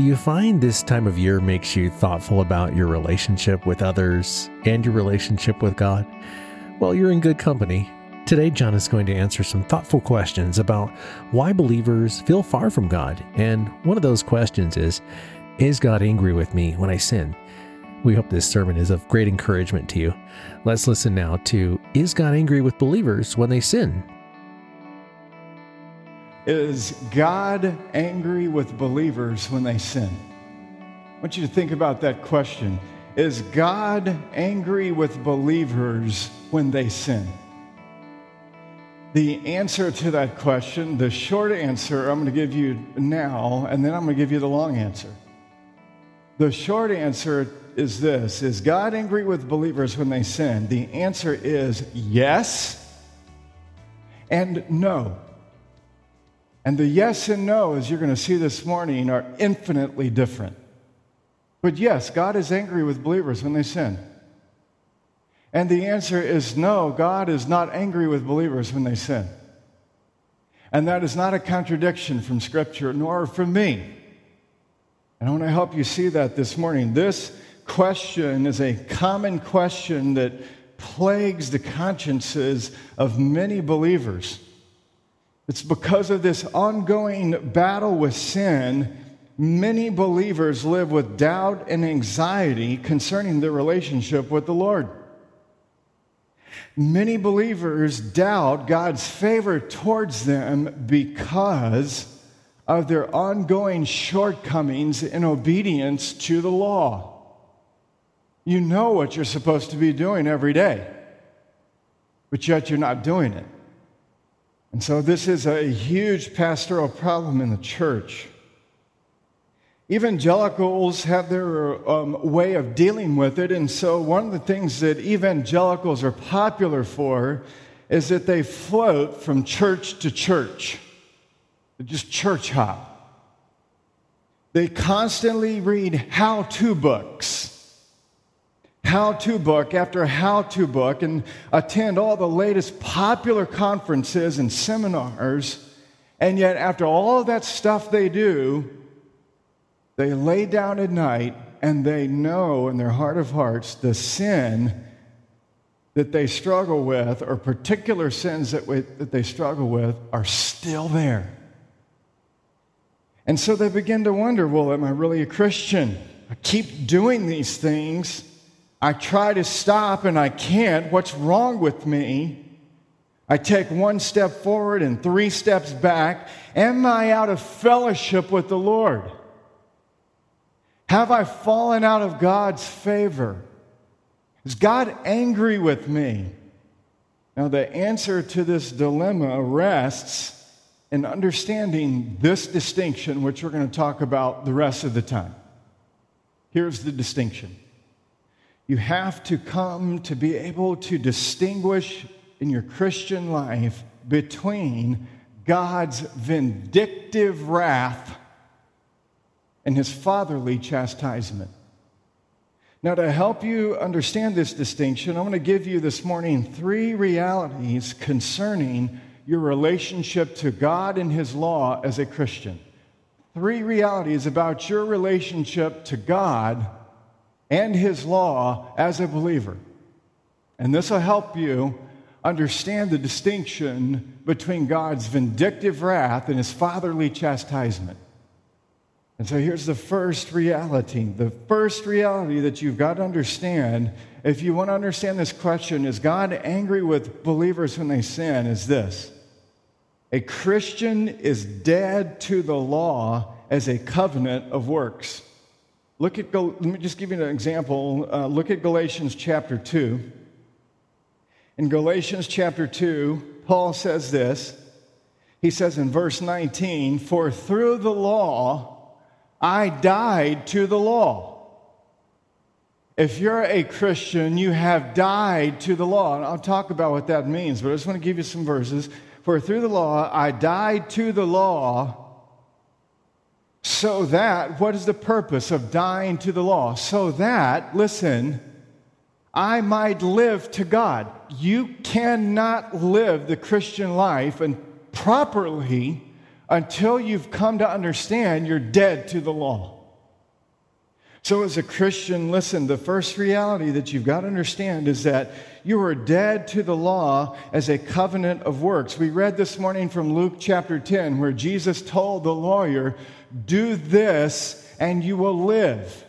Do you find this time of year makes you thoughtful about your relationship with others and your relationship with God? Well, you're in good company. Today, John is going to answer some thoughtful questions about why believers feel far from God. And one of those questions is Is God angry with me when I sin? We hope this sermon is of great encouragement to you. Let's listen now to Is God angry with believers when they sin? Is God angry with believers when they sin? I want you to think about that question. Is God angry with believers when they sin? The answer to that question, the short answer, I'm going to give you now, and then I'm going to give you the long answer. The short answer is this Is God angry with believers when they sin? The answer is yes and no. And the yes and no, as you're going to see this morning, are infinitely different. But yes, God is angry with believers when they sin. And the answer is no, God is not angry with believers when they sin. And that is not a contradiction from Scripture, nor from me. And I want to help you see that this morning. This question is a common question that plagues the consciences of many believers. It's because of this ongoing battle with sin, many believers live with doubt and anxiety concerning their relationship with the Lord. Many believers doubt God's favor towards them because of their ongoing shortcomings in obedience to the law. You know what you're supposed to be doing every day, but yet you're not doing it. And so this is a huge pastoral problem in the church. Evangelicals have their um, way of dealing with it, and so one of the things that evangelicals are popular for is that they float from church to church. They just church hop. They constantly read how to books how to book after how to book and attend all the latest popular conferences and seminars. And yet, after all that stuff they do, they lay down at night and they know in their heart of hearts the sin that they struggle with, or particular sins that, we, that they struggle with, are still there. And so they begin to wonder well, am I really a Christian? I keep doing these things I try to stop and I can't. What's wrong with me? I take one step forward and three steps back. Am I out of fellowship with the Lord? Have I fallen out of God's favor? Is God angry with me? Now, the answer to this dilemma rests in understanding this distinction, which we're going to talk about the rest of the time. Here's the distinction you have to come to be able to distinguish in your Christian life between God's vindictive wrath and his fatherly chastisement. Now, to help you understand this distinction, I'm going to give you this morning three realities concerning your relationship to God and His law as a Christian. Three realities about your relationship to God and his law as a believer. And this will help you understand the distinction between God's vindictive wrath and his fatherly chastisement. And so here's the first reality. The first reality that you've got to understand if you want to understand this question is God angry with believers when they sin? Is this a Christian is dead to the law as a covenant of works. Look at, let me just give you an example. Uh, look at Galatians chapter 2. In Galatians chapter 2, Paul says this. He says in verse 19, For through the law I died to the law. If you're a Christian, you have died to the law. And I'll talk about what that means, but I just want to give you some verses. For through the law I died to the law so that, what is the purpose of dying to the law? So that, listen, I might live to God. You cannot live the Christian life and properly until you've come to understand you're dead to the law. So, as a Christian, listen, the first reality that you've got to understand is that you are dead to the law as a covenant of works. We read this morning from Luke chapter 10, where Jesus told the lawyer, Do this and you will live.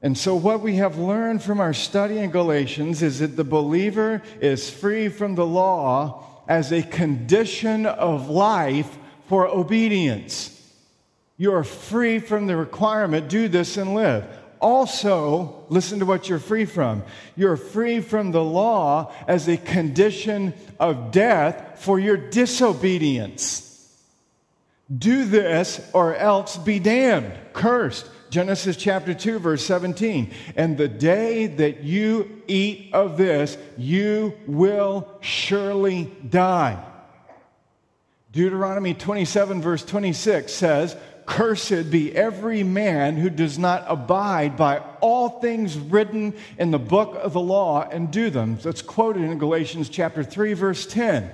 And so, what we have learned from our study in Galatians is that the believer is free from the law as a condition of life for obedience. You are free from the requirement, do this and live. Also, listen to what you're free from. You're free from the law as a condition of death for your disobedience. Do this or else be damned, cursed. Genesis chapter 2, verse 17. And the day that you eat of this, you will surely die. Deuteronomy 27, verse 26 says, Cursed be every man who does not abide by all things written in the book of the law and do them. That's quoted in Galatians chapter 3, verse 10.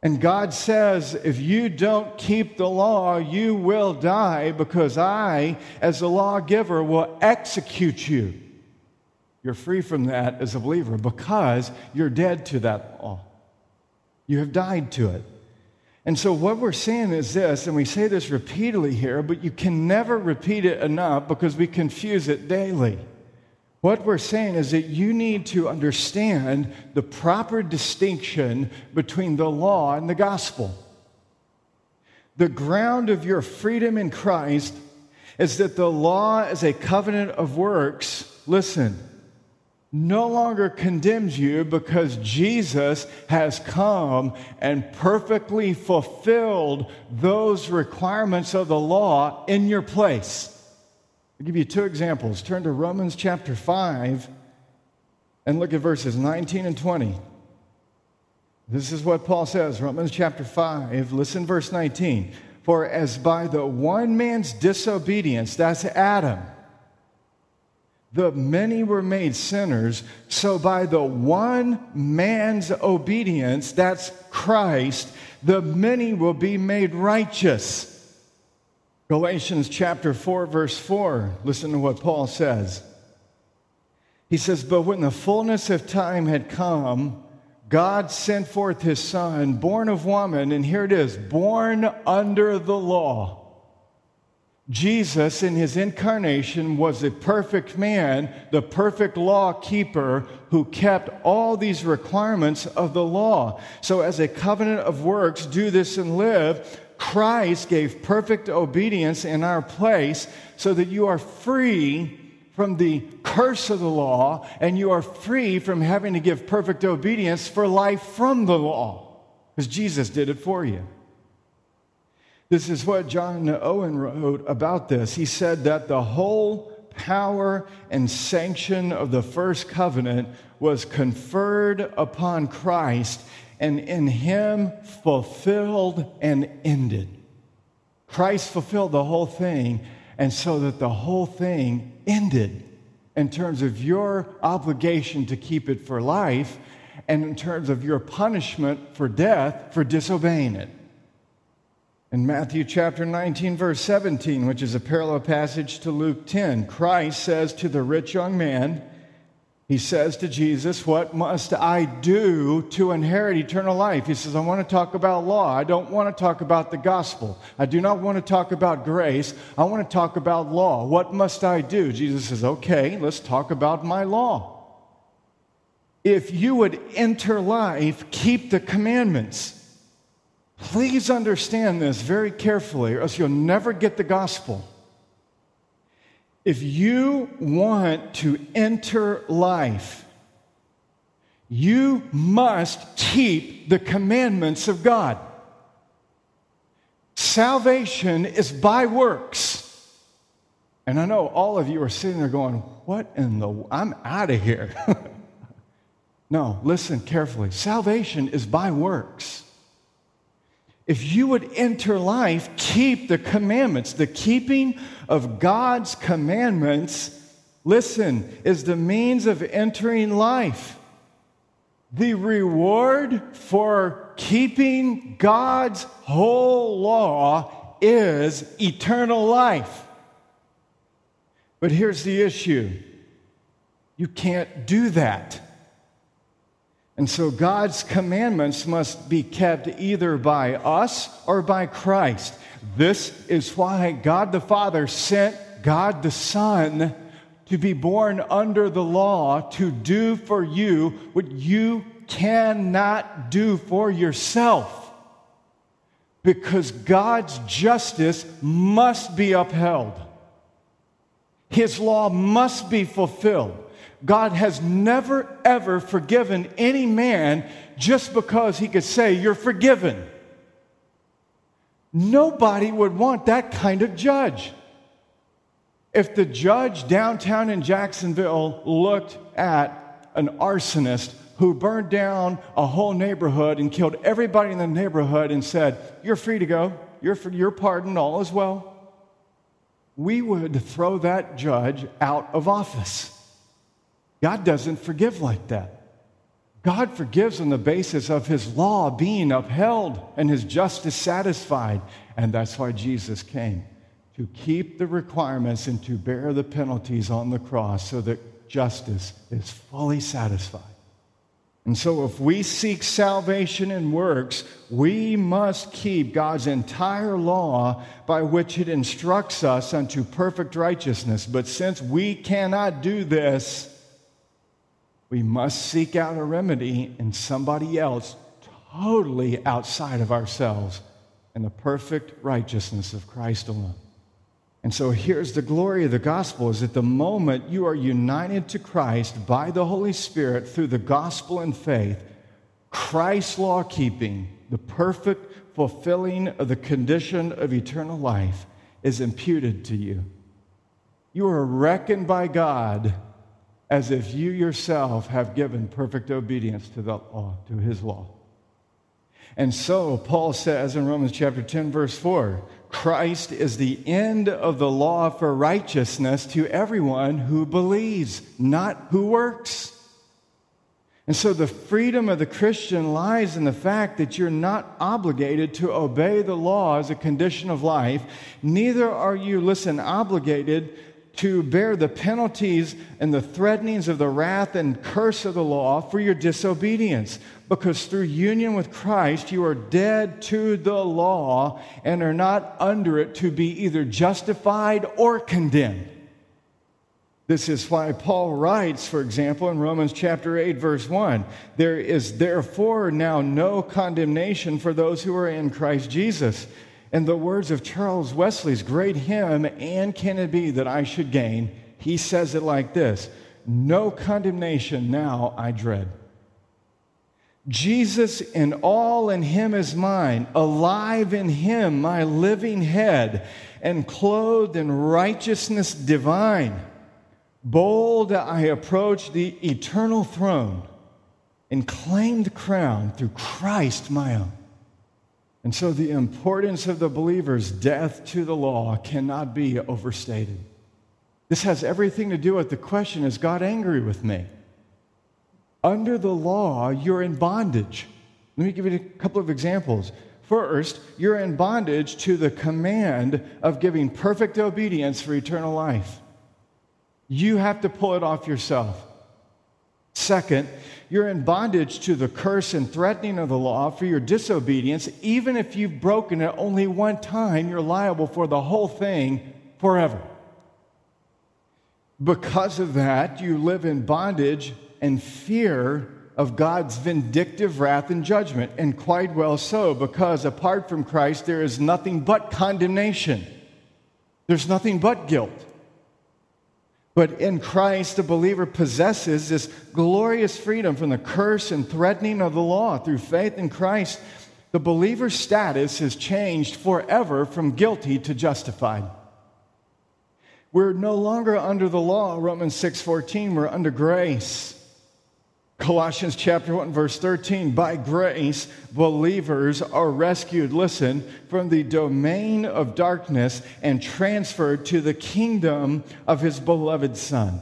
And God says, if you don't keep the law, you will die because I, as the lawgiver, will execute you. You're free from that as a believer because you're dead to that law. You have died to it. And so, what we're saying is this, and we say this repeatedly here, but you can never repeat it enough because we confuse it daily. What we're saying is that you need to understand the proper distinction between the law and the gospel. The ground of your freedom in Christ is that the law is a covenant of works. Listen, no longer condemns you because Jesus has come and perfectly fulfilled those requirements of the law in your place. I'll give you two examples. Turn to Romans chapter 5 and look at verses 19 and 20. This is what Paul says, Romans chapter 5. Listen, verse 19. For as by the one man's disobedience, that's Adam, the many were made sinners, so by the one man's obedience, that's Christ, the many will be made righteous. Galatians chapter 4, verse 4, listen to what Paul says. He says, But when the fullness of time had come, God sent forth his son, born of woman, and here it is, born under the law. Jesus, in his incarnation, was a perfect man, the perfect law keeper who kept all these requirements of the law. So, as a covenant of works, do this and live, Christ gave perfect obedience in our place so that you are free from the curse of the law and you are free from having to give perfect obedience for life from the law because Jesus did it for you. This is what John Owen wrote about this. He said that the whole power and sanction of the first covenant was conferred upon Christ and in him fulfilled and ended. Christ fulfilled the whole thing, and so that the whole thing ended in terms of your obligation to keep it for life and in terms of your punishment for death for disobeying it. In Matthew chapter 19, verse 17, which is a parallel passage to Luke 10, Christ says to the rich young man, he says to Jesus, What must I do to inherit eternal life? He says, I want to talk about law. I don't want to talk about the gospel. I do not want to talk about grace. I want to talk about law. What must I do? Jesus says, Okay, let's talk about my law. If you would enter life, keep the commandments. Please understand this very carefully, or else you'll never get the gospel. If you want to enter life, you must keep the commandments of God. Salvation is by works. And I know all of you are sitting there going, What in the? I'm out of here. no, listen carefully. Salvation is by works if you would enter life, keep the commandments. The keeping of God's commandments, listen, is the means of entering life. The reward for keeping God's whole law is eternal life. But here's the issue you can't do that. And so God's commandments must be kept either by us or by Christ. This is why God the Father sent God the Son to be born under the law to do for you what you cannot do for yourself. Because God's justice must be upheld. His law must be fulfilled. God has never, ever forgiven any man just because he could say, You're forgiven. Nobody would want that kind of judge. If the judge downtown in Jacksonville looked at an arsonist who burned down a whole neighborhood and killed everybody in the neighborhood and said, You're free to go, you're, for, you're pardoned, all is well, we would throw that judge out of office. God doesn't forgive like that. God forgives on the basis of his law being upheld and his justice satisfied. And that's why Jesus came to keep the requirements and to bear the penalties on the cross so that justice is fully satisfied. And so, if we seek salvation in works, we must keep God's entire law by which it instructs us unto perfect righteousness. But since we cannot do this, we must seek out a remedy in somebody else totally outside of ourselves in the perfect righteousness of Christ alone. And so here's the glory of the gospel is that the moment you are united to Christ by the Holy Spirit through the gospel and faith, Christ's law keeping, the perfect fulfilling of the condition of eternal life, is imputed to you. You are reckoned by God as if you yourself have given perfect obedience to the law, to his law. And so Paul says in Romans chapter 10 verse 4, Christ is the end of the law for righteousness to everyone who believes, not who works. And so the freedom of the Christian lies in the fact that you're not obligated to obey the law as a condition of life. Neither are you, listen, obligated to bear the penalties and the threatenings of the wrath and curse of the law for your disobedience. Because through union with Christ, you are dead to the law and are not under it to be either justified or condemned. This is why Paul writes, for example, in Romans chapter 8, verse 1 There is therefore now no condemnation for those who are in Christ Jesus. In the words of Charles Wesley's great hymn, And Can It Be That I Should Gain? he says it like this No condemnation now I dread. Jesus in all in him is mine, alive in him, my living head, and clothed in righteousness divine. Bold I approach the eternal throne and claim the crown through Christ my own. And so the importance of the believer's death to the law cannot be overstated. This has everything to do with the question is God angry with me? Under the law, you're in bondage. Let me give you a couple of examples. First, you're in bondage to the command of giving perfect obedience for eternal life. You have to pull it off yourself. Second, you're in bondage to the curse and threatening of the law for your disobedience. Even if you've broken it only one time, you're liable for the whole thing forever. Because of that, you live in bondage and fear of God's vindictive wrath and judgment. And quite well so, because apart from Christ, there is nothing but condemnation, there's nothing but guilt. But in Christ, the believer possesses this glorious freedom from the curse and threatening of the law. Through faith in Christ, the believer's status is changed forever from guilty to justified. We're no longer under the law, Romans 6:14, we're under grace. Colossians chapter 1 verse 13 by grace believers are rescued listen from the domain of darkness and transferred to the kingdom of his beloved son.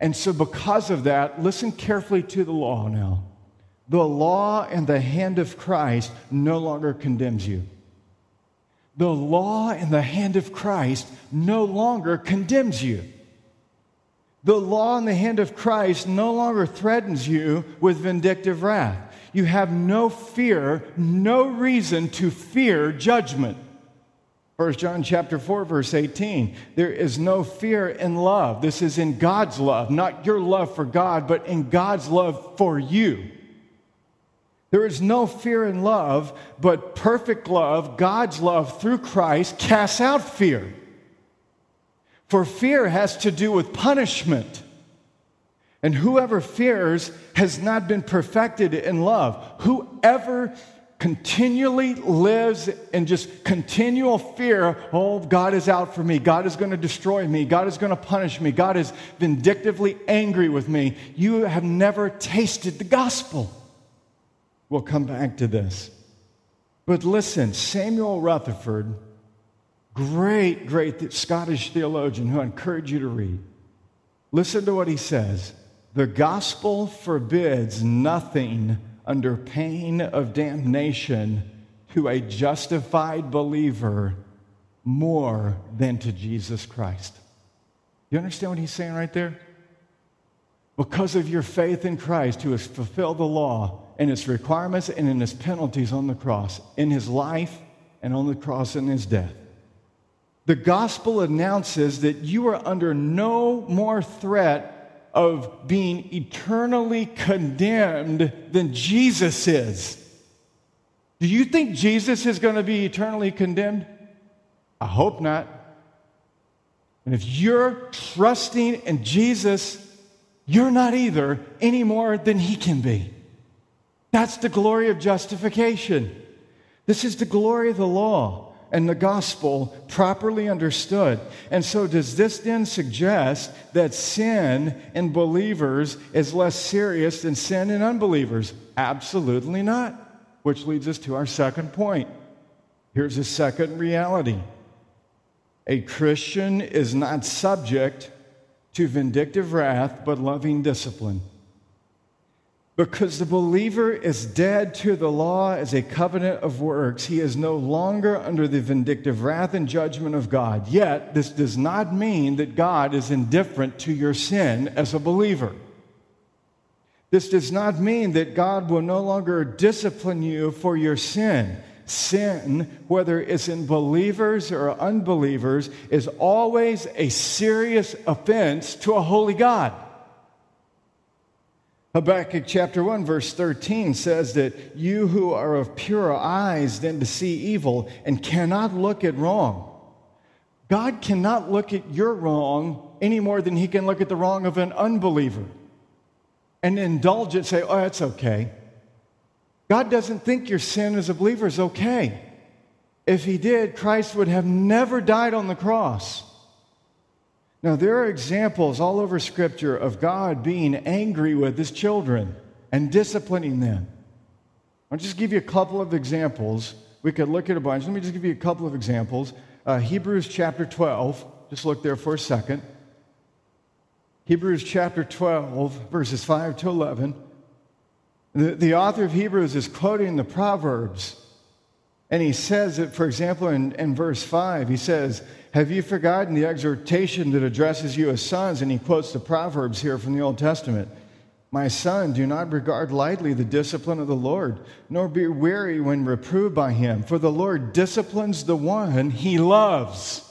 And so because of that listen carefully to the law now. The law and the hand of Christ no longer condemns you. The law in the hand of Christ no longer condemns you. The law in the hand of Christ no longer threatens you with vindictive wrath. You have no fear, no reason to fear judgment. 1 John chapter 4 verse 18 there is no fear in love this is in God's love not your love for God but in God's love for you there is no fear in love but perfect love God's love through Christ casts out fear for fear has to do with punishment and whoever fears has not been perfected in love whoever continually lives in just continual fear oh, God is out for me. God is going to destroy me. God is going to punish me. God is vindictively angry with me. You have never tasted the gospel. We'll come back to this. But listen, Samuel Rutherford, great, great Scottish theologian who I encourage you to read, listen to what he says. The gospel forbids nothing under pain of damnation to a justified believer more than to Jesus Christ. You understand what he's saying right there? Because of your faith in Christ, who has fulfilled the law and its requirements and in his penalties on the cross, in his life and on the cross in his death. The gospel announces that you are under no more threat of being eternally condemned than Jesus is. Do you think Jesus is going to be eternally condemned? I hope not. And if you're trusting in Jesus, you're not either any more than he can be. That's the glory of justification. This is the glory of the law and the gospel properly understood. And so, does this then suggest that sin in believers is less serious than sin in unbelievers? Absolutely not. Which leads us to our second point. Here's a second reality a Christian is not subject to vindictive wrath, but loving discipline. Because the believer is dead to the law as a covenant of works, he is no longer under the vindictive wrath and judgment of God. Yet, this does not mean that God is indifferent to your sin as a believer. This does not mean that God will no longer discipline you for your sin. Sin, whether it's in believers or unbelievers, is always a serious offense to a holy God. Habakkuk chapter 1, verse 13 says that you who are of purer eyes than to see evil and cannot look at wrong. God cannot look at your wrong any more than he can look at the wrong of an unbeliever and indulge it, say, oh, it's okay. God doesn't think your sin as a believer is okay. If he did, Christ would have never died on the cross. Now, there are examples all over Scripture of God being angry with his children and disciplining them. I'll just give you a couple of examples. We could look at a bunch. Let me just give you a couple of examples. Uh, Hebrews chapter 12, just look there for a second. Hebrews chapter 12, verses 5 to 11. The, the author of Hebrews is quoting the Proverbs. And he says that, for example, in, in verse 5, he says, have you forgotten the exhortation that addresses you as sons? And he quotes the Proverbs here from the Old Testament. My son, do not regard lightly the discipline of the Lord, nor be weary when reproved by him, for the Lord disciplines the one he loves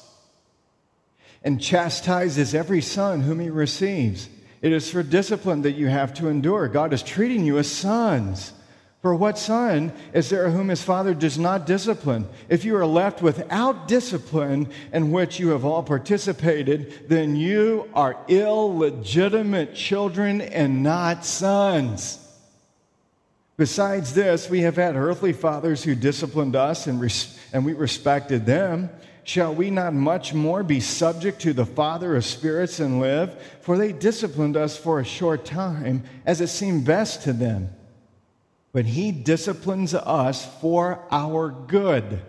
and chastises every son whom he receives. It is for discipline that you have to endure. God is treating you as sons. For what son is there whom his father does not discipline? If you are left without discipline in which you have all participated, then you are illegitimate children and not sons. Besides this, we have had earthly fathers who disciplined us and, res- and we respected them. Shall we not much more be subject to the Father of spirits and live? For they disciplined us for a short time, as it seemed best to them but he disciplines us for our good,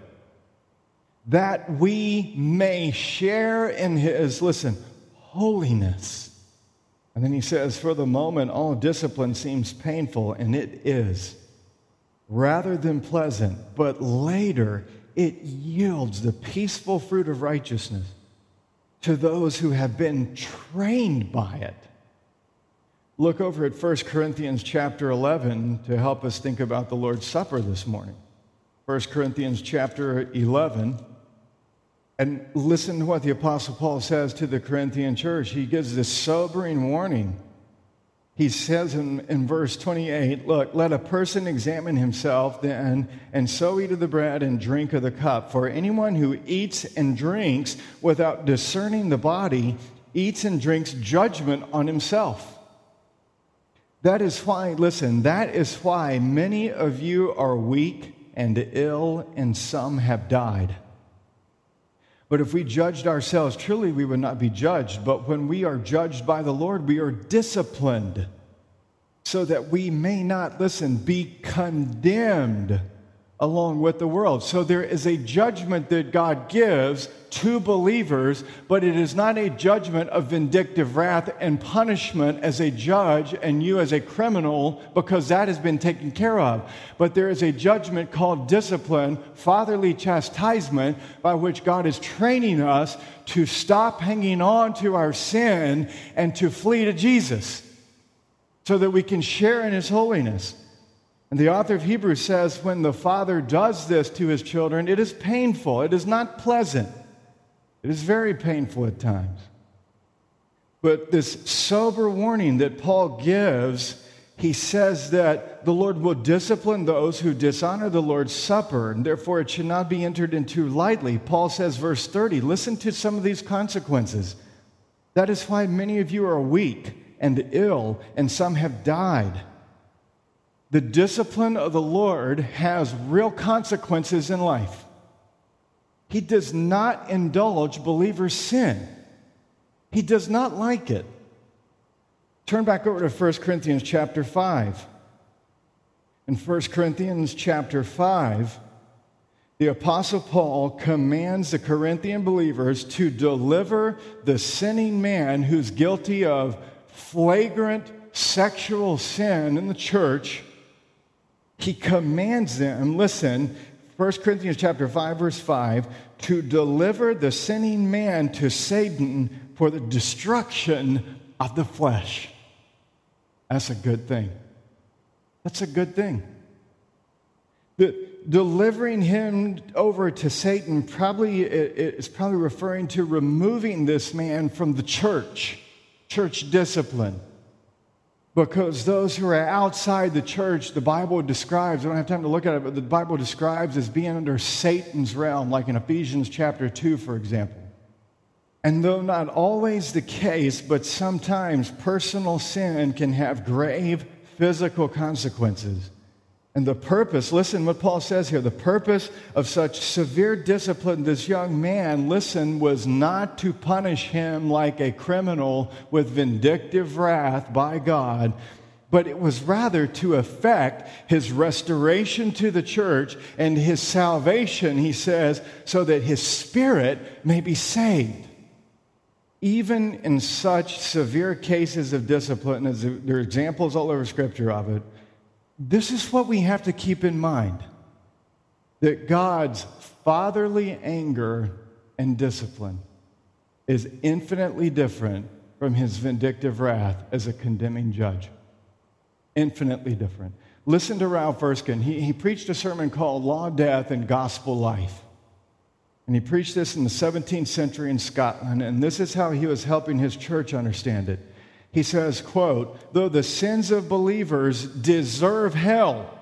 that we may share in his, listen, holiness. And then he says, For the moment, all discipline seems painful, and it is, rather than pleasant, but later it yields the peaceful fruit of righteousness to those who have been trained by it. Look over at 1 Corinthians chapter 11 to help us think about the Lord's Supper this morning. 1 Corinthians chapter 11. And listen to what the Apostle Paul says to the Corinthian church. He gives this sobering warning he says in, in verse 28 Look, let a person examine himself then, and so eat of the bread and drink of the cup. For anyone who eats and drinks without discerning the body eats and drinks judgment on himself. That is why, listen, that is why many of you are weak and ill, and some have died. But if we judged ourselves, truly we would not be judged. But when we are judged by the Lord, we are disciplined so that we may not, listen, be condemned along with the world. So there is a judgment that God gives to believers, but it is not a judgment of vindictive wrath and punishment as a judge and you as a criminal because that has been taken care of. But there is a judgment called discipline, fatherly chastisement, by which God is training us to stop hanging on to our sin and to flee to Jesus so that we can share in his holiness. And the author of Hebrews says when the father does this to his children, it is painful. It is not pleasant. It is very painful at times. But this sober warning that Paul gives, he says that the Lord will discipline those who dishonor the Lord's Supper, and therefore it should not be entered into lightly. Paul says, verse 30, listen to some of these consequences. That is why many of you are weak and ill, and some have died. The discipline of the Lord has real consequences in life. He does not indulge believers' sin. He does not like it. Turn back over to 1 Corinthians chapter 5. In 1 Corinthians chapter 5, the Apostle Paul commands the Corinthian believers to deliver the sinning man who's guilty of flagrant sexual sin in the church he commands them, listen, 1 Corinthians chapter 5 verse 5, to deliver the sinning man to Satan for the destruction of the flesh. That's a good thing. That's a good thing. The, delivering him over to Satan probably is probably referring to removing this man from the church, church discipline. Because those who are outside the church, the Bible describes, I don't have time to look at it, but the Bible describes as being under Satan's realm, like in Ephesians chapter 2, for example. And though not always the case, but sometimes personal sin can have grave physical consequences. And the purpose, listen what Paul says here the purpose of such severe discipline, this young man, listen, was not to punish him like a criminal with vindictive wrath by God, but it was rather to effect his restoration to the church and his salvation, he says, so that his spirit may be saved. Even in such severe cases of discipline, as there are examples all over Scripture of it, this is what we have to keep in mind that God's fatherly anger and discipline is infinitely different from his vindictive wrath as a condemning judge. Infinitely different. Listen to Ralph Erskine. He, he preached a sermon called Law, Death, and Gospel Life. And he preached this in the 17th century in Scotland, and this is how he was helping his church understand it. He says, quote, though the sins of believers deserve hell,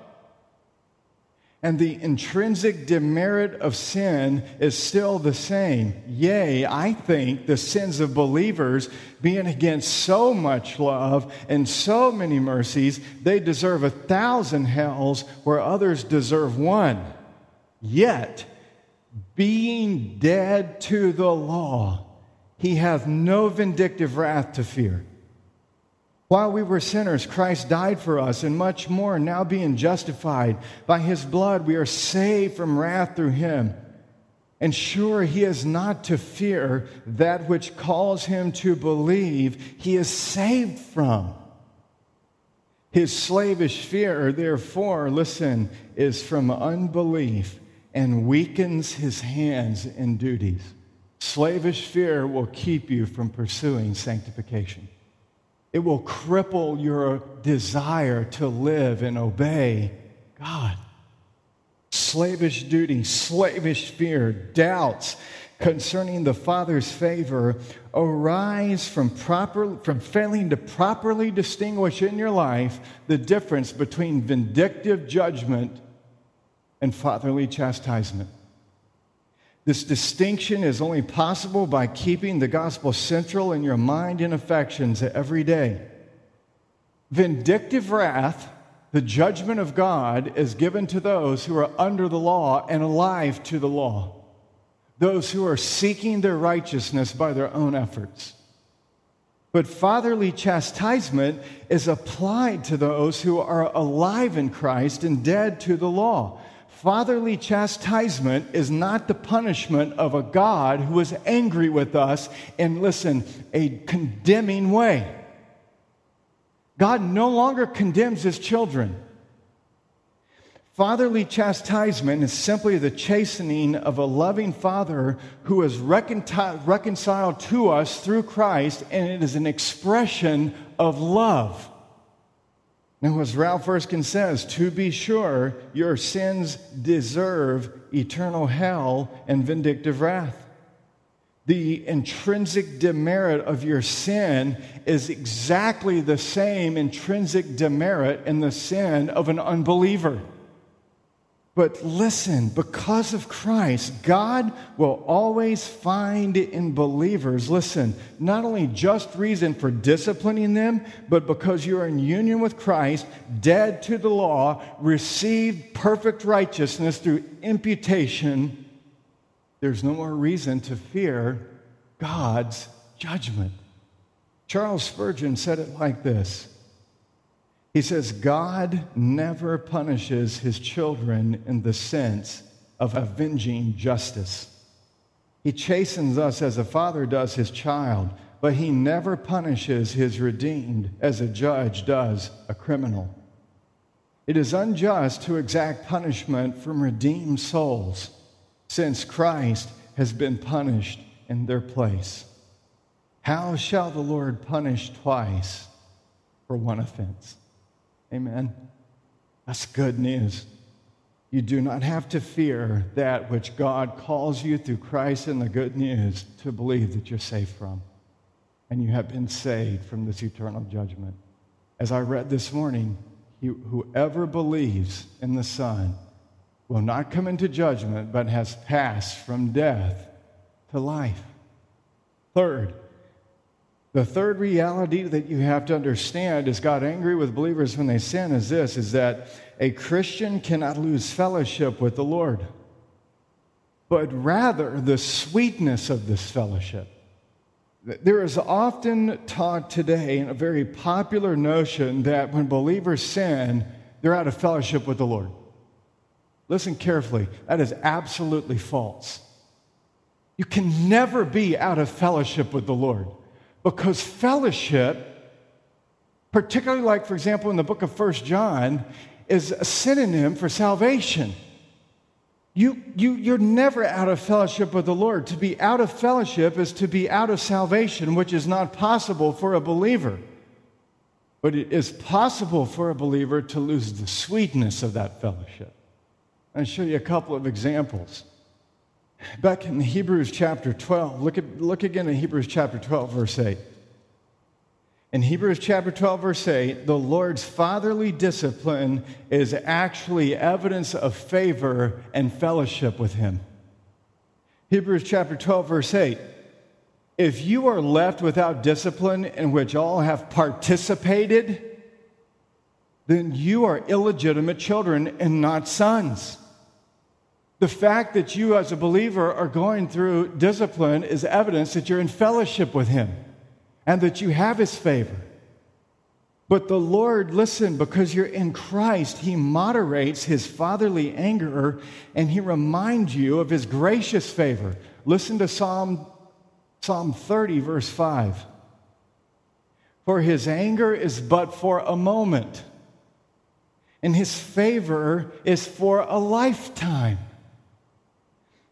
and the intrinsic demerit of sin is still the same. Yea, I think the sins of believers, being against so much love and so many mercies, they deserve a thousand hells where others deserve one. Yet, being dead to the law, he hath no vindictive wrath to fear. While we were sinners, Christ died for us, and much more, now being justified by his blood, we are saved from wrath through him. And sure, he is not to fear that which calls him to believe he is saved from. His slavish fear, therefore, listen, is from unbelief and weakens his hands in duties. Slavish fear will keep you from pursuing sanctification. It will cripple your desire to live and obey God. Slavish duty, slavish fear, doubts concerning the Father's favor arise from, proper, from failing to properly distinguish in your life the difference between vindictive judgment and fatherly chastisement. This distinction is only possible by keeping the gospel central in your mind and affections every day. Vindictive wrath, the judgment of God, is given to those who are under the law and alive to the law, those who are seeking their righteousness by their own efforts. But fatherly chastisement is applied to those who are alive in Christ and dead to the law Fatherly chastisement is not the punishment of a God who is angry with us in, listen, a condemning way. God no longer condemns his children. Fatherly chastisement is simply the chastening of a loving father who is reconciled to us through Christ, and it is an expression of love. Now, as Ralph Erskine says, to be sure, your sins deserve eternal hell and vindictive wrath. The intrinsic demerit of your sin is exactly the same intrinsic demerit in the sin of an unbeliever. But listen, because of Christ, God will always find in believers, listen, not only just reason for disciplining them, but because you're in union with Christ, dead to the law, received perfect righteousness through imputation, there's no more reason to fear God's judgment. Charles Spurgeon said it like this he says, God never punishes his children in the sense of avenging justice. He chastens us as a father does his child, but he never punishes his redeemed as a judge does a criminal. It is unjust to exact punishment from redeemed souls, since Christ has been punished in their place. How shall the Lord punish twice for one offense? Amen. That's good news. You do not have to fear that which God calls you through Christ and the good news to believe that you're safe from. And you have been saved from this eternal judgment. As I read this morning, whoever believes in the Son will not come into judgment, but has passed from death to life. Third, the third reality that you have to understand is God angry with believers when they sin is this is that a Christian cannot lose fellowship with the Lord, but rather the sweetness of this fellowship. There is often taught today in a very popular notion that when believers sin, they're out of fellowship with the Lord. Listen carefully, that is absolutely false. You can never be out of fellowship with the Lord. Because fellowship, particularly like, for example, in the book of First John, is a synonym for salvation. You, you, you're never out of fellowship with the Lord. To be out of fellowship is to be out of salvation, which is not possible for a believer. But it is possible for a believer to lose the sweetness of that fellowship. I'll show you a couple of examples. Back in Hebrews chapter 12, look, at, look again in Hebrews chapter 12, verse 8. In Hebrews chapter 12, verse 8, the Lord's fatherly discipline is actually evidence of favor and fellowship with Him. Hebrews chapter 12, verse 8. If you are left without discipline in which all have participated, then you are illegitimate children and not sons. The fact that you, as a believer, are going through discipline is evidence that you're in fellowship with Him and that you have His favor. But the Lord, listen, because you're in Christ, He moderates His fatherly anger and He reminds you of His gracious favor. Listen to Psalm, Psalm 30, verse 5. For His anger is but for a moment, and His favor is for a lifetime.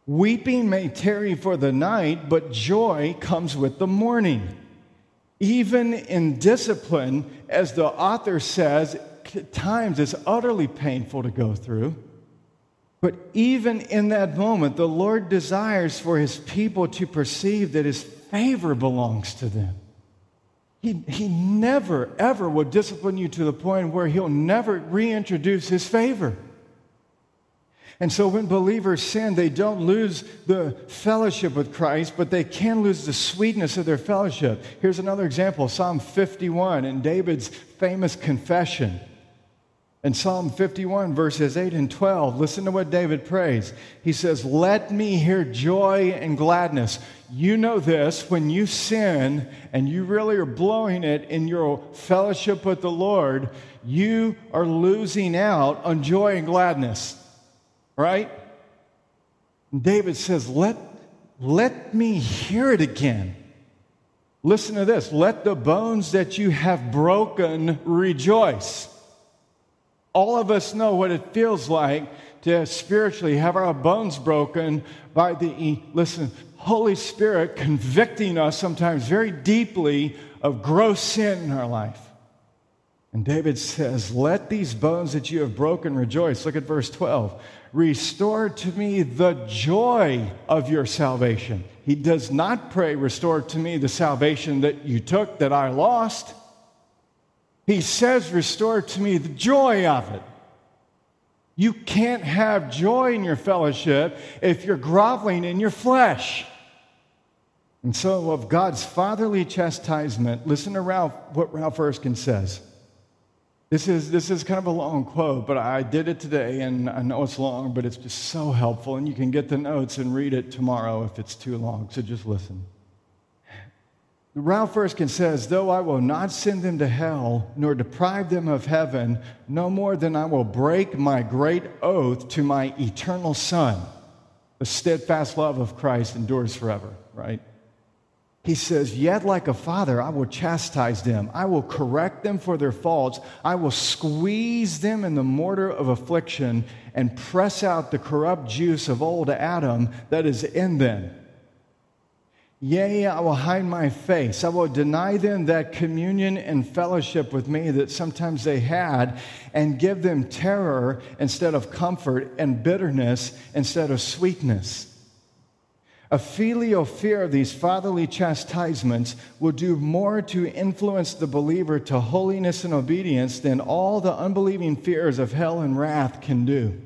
Weeping may tarry for the night, but joy comes with the morning. Even in discipline, as the author says, times it's utterly painful to go through. But even in that moment, the Lord desires for his people to perceive that his favor belongs to them. He, he never, ever will discipline you to the point where he'll never reintroduce his favor. And so when believers sin, they don't lose the fellowship with Christ, but they can lose the sweetness of their fellowship. Here's another example Psalm 51 and David's famous confession. In Psalm 51, verses 8 and 12, listen to what David prays. He says, Let me hear joy and gladness. You know this when you sin and you really are blowing it in your fellowship with the Lord, you are losing out on joy and gladness right? David says, let, let me hear it again. Listen to this. Let the bones that you have broken rejoice. All of us know what it feels like to spiritually have our bones broken by the, listen, Holy Spirit convicting us sometimes very deeply of gross sin in our life. And David says, Let these bones that you have broken rejoice. Look at verse 12. Restore to me the joy of your salvation. He does not pray, Restore to me the salvation that you took that I lost. He says, Restore to me the joy of it. You can't have joy in your fellowship if you're groveling in your flesh. And so, of God's fatherly chastisement, listen to Ralph, what Ralph Erskine says. This is, this is kind of a long quote, but I did it today, and I know it's long, but it's just so helpful. And you can get the notes and read it tomorrow if it's too long, so just listen. Ralph Erskine says, Though I will not send them to hell, nor deprive them of heaven, no more than I will break my great oath to my eternal Son. The steadfast love of Christ endures forever, right? He says, Yet like a father, I will chastise them. I will correct them for their faults. I will squeeze them in the mortar of affliction and press out the corrupt juice of old Adam that is in them. Yea, I will hide my face. I will deny them that communion and fellowship with me that sometimes they had, and give them terror instead of comfort, and bitterness instead of sweetness. A filial fear of these fatherly chastisements will do more to influence the believer to holiness and obedience than all the unbelieving fears of hell and wrath can do.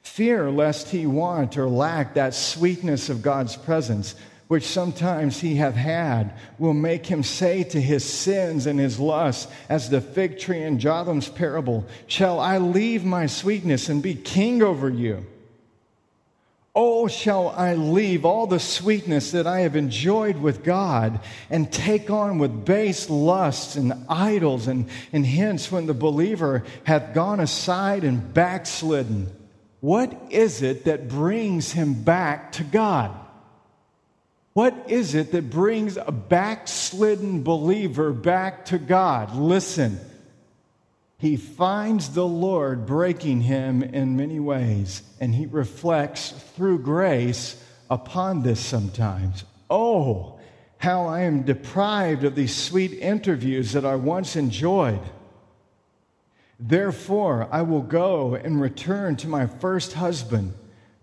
Fear lest he want or lack that sweetness of God's presence, which sometimes he hath had, will make him say to his sins and his lusts, as the fig tree in Jotham's parable, Shall I leave my sweetness and be king over you? Oh, shall I leave all the sweetness that I have enjoyed with God and take on with base lusts and idols? And, and hence, when the believer hath gone aside and backslidden, what is it that brings him back to God? What is it that brings a backslidden believer back to God? Listen he finds the Lord breaking him in many ways, and he reflects through grace upon this sometimes. Oh, how I am deprived of these sweet interviews that I once enjoyed. Therefore, I will go and return to my first husband,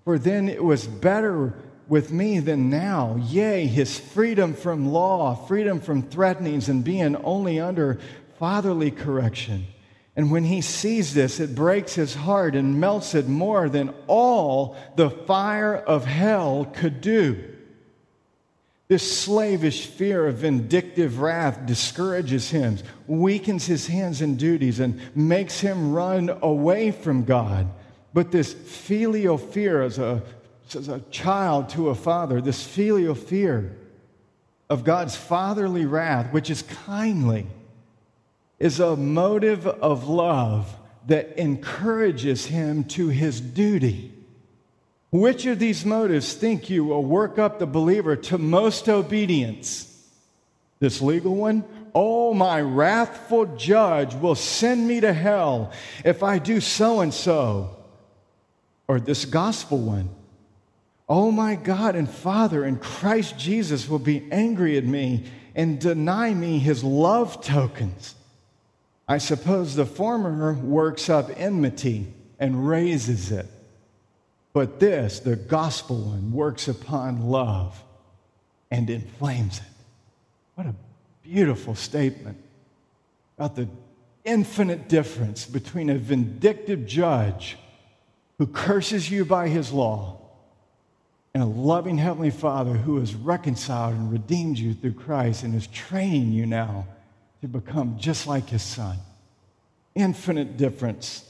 for then it was better with me than now. Yea, his freedom from law, freedom from threatenings, and being only under fatherly correction. And when he sees this, it breaks his heart and melts it more than all the fire of hell could do. This slavish fear of vindictive wrath discourages him, weakens his hands and duties, and makes him run away from God. But this filial fear, as a, as a child to a father, this filial fear of God's fatherly wrath, which is kindly, is a motive of love that encourages him to his duty. Which of these motives think you will work up the believer to most obedience? This legal one? Oh, my wrathful judge will send me to hell if I do so and so. Or this gospel one? Oh my God and Father and Christ Jesus will be angry at me and deny me his love tokens. I suppose the former works up enmity and raises it. But this, the gospel one, works upon love and inflames it. What a beautiful statement about the infinite difference between a vindictive judge who curses you by his law and a loving Heavenly Father who has reconciled and redeemed you through Christ and is training you now to become just like His Son. Infinite difference.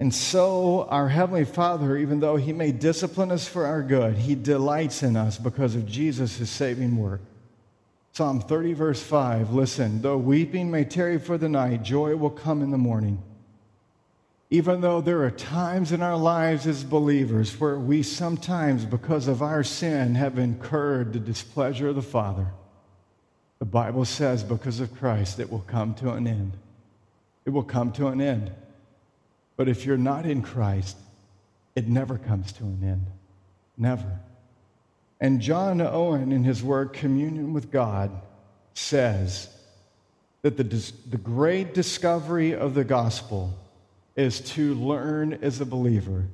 And so, our Heavenly Father, even though He may discipline us for our good, He delights in us because of Jesus' saving work. Psalm 30, verse 5 Listen, though weeping may tarry for the night, joy will come in the morning. Even though there are times in our lives as believers where we sometimes, because of our sin, have incurred the displeasure of the Father, the Bible says because of Christ it will come to an end. It will come to an end. But if you're not in Christ, it never comes to an end. Never. And John Owen, in his work Communion with God, says that the, the great discovery of the gospel is to learn as a believer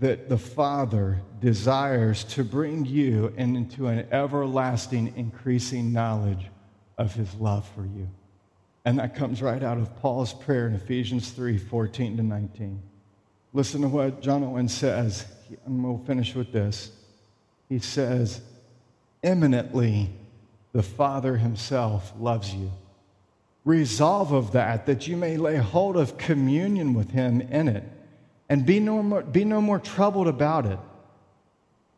that the Father desires to bring you into an everlasting, increasing knowledge of his love for you. And that comes right out of Paul's prayer in Ephesians 3 14 to 19. Listen to what John Owen says, and we'll finish with this. He says, Eminently, the Father himself loves you resolve of that, that you may lay hold of communion with him in it, and be no more, be no more troubled about it.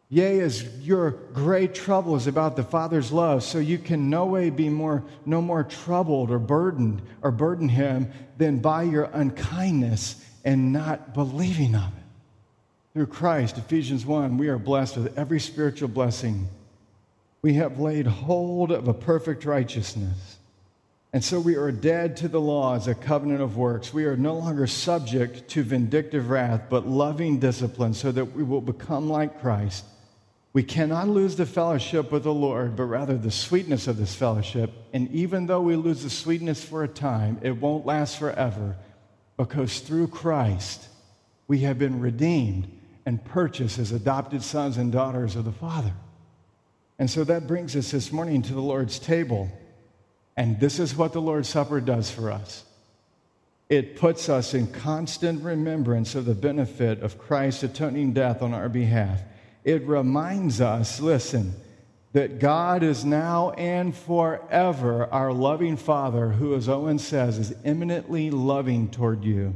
Yea, as your great trouble is about the Father's love, so you can no way be more, no more troubled or burdened or burden him than by your unkindness and not believing of it. Through Christ, Ephesians 1, we are blessed with every spiritual blessing. We have laid hold of a perfect righteousness and so we are dead to the law as a covenant of works. We are no longer subject to vindictive wrath, but loving discipline so that we will become like Christ. We cannot lose the fellowship with the Lord, but rather the sweetness of this fellowship. And even though we lose the sweetness for a time, it won't last forever because through Christ we have been redeemed and purchased as adopted sons and daughters of the Father. And so that brings us this morning to the Lord's table. And this is what the Lord's Supper does for us it puts us in constant remembrance of the benefit of Christ's atoning death on our behalf. It reminds us, listen, that God is now and forever our loving Father, who, as Owen says, is eminently loving toward you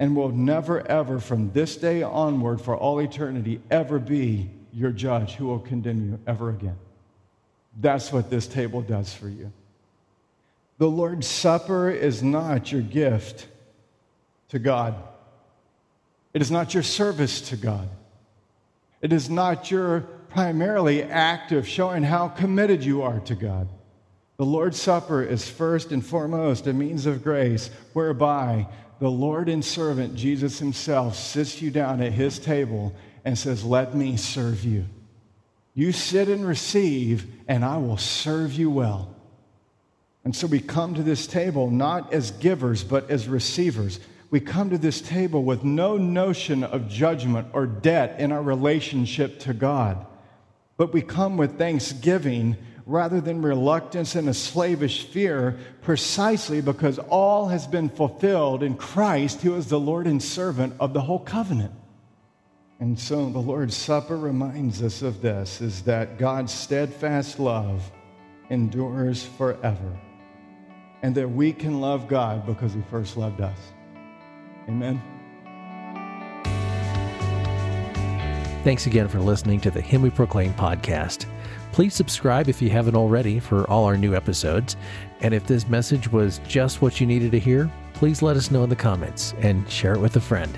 and will never, ever, from this day onward for all eternity, ever be your judge who will condemn you ever again. That's what this table does for you. The Lord's Supper is not your gift to God. It is not your service to God. It is not your primarily act of showing how committed you are to God. The Lord's Supper is first and foremost a means of grace whereby the Lord and servant, Jesus Himself, sits you down at His table and says, Let me serve you. You sit and receive, and I will serve you well. And so we come to this table not as givers, but as receivers. We come to this table with no notion of judgment or debt in our relationship to God, but we come with thanksgiving rather than reluctance and a slavish fear, precisely because all has been fulfilled in Christ, who is the Lord and servant of the whole covenant. And so the Lord's Supper reminds us of this is that God's steadfast love endures forever and that we can love God because He first loved us. Amen. Thanks again for listening to the Him We Proclaim podcast. Please subscribe if you haven't already for all our new episodes. And if this message was just what you needed to hear, please let us know in the comments and share it with a friend.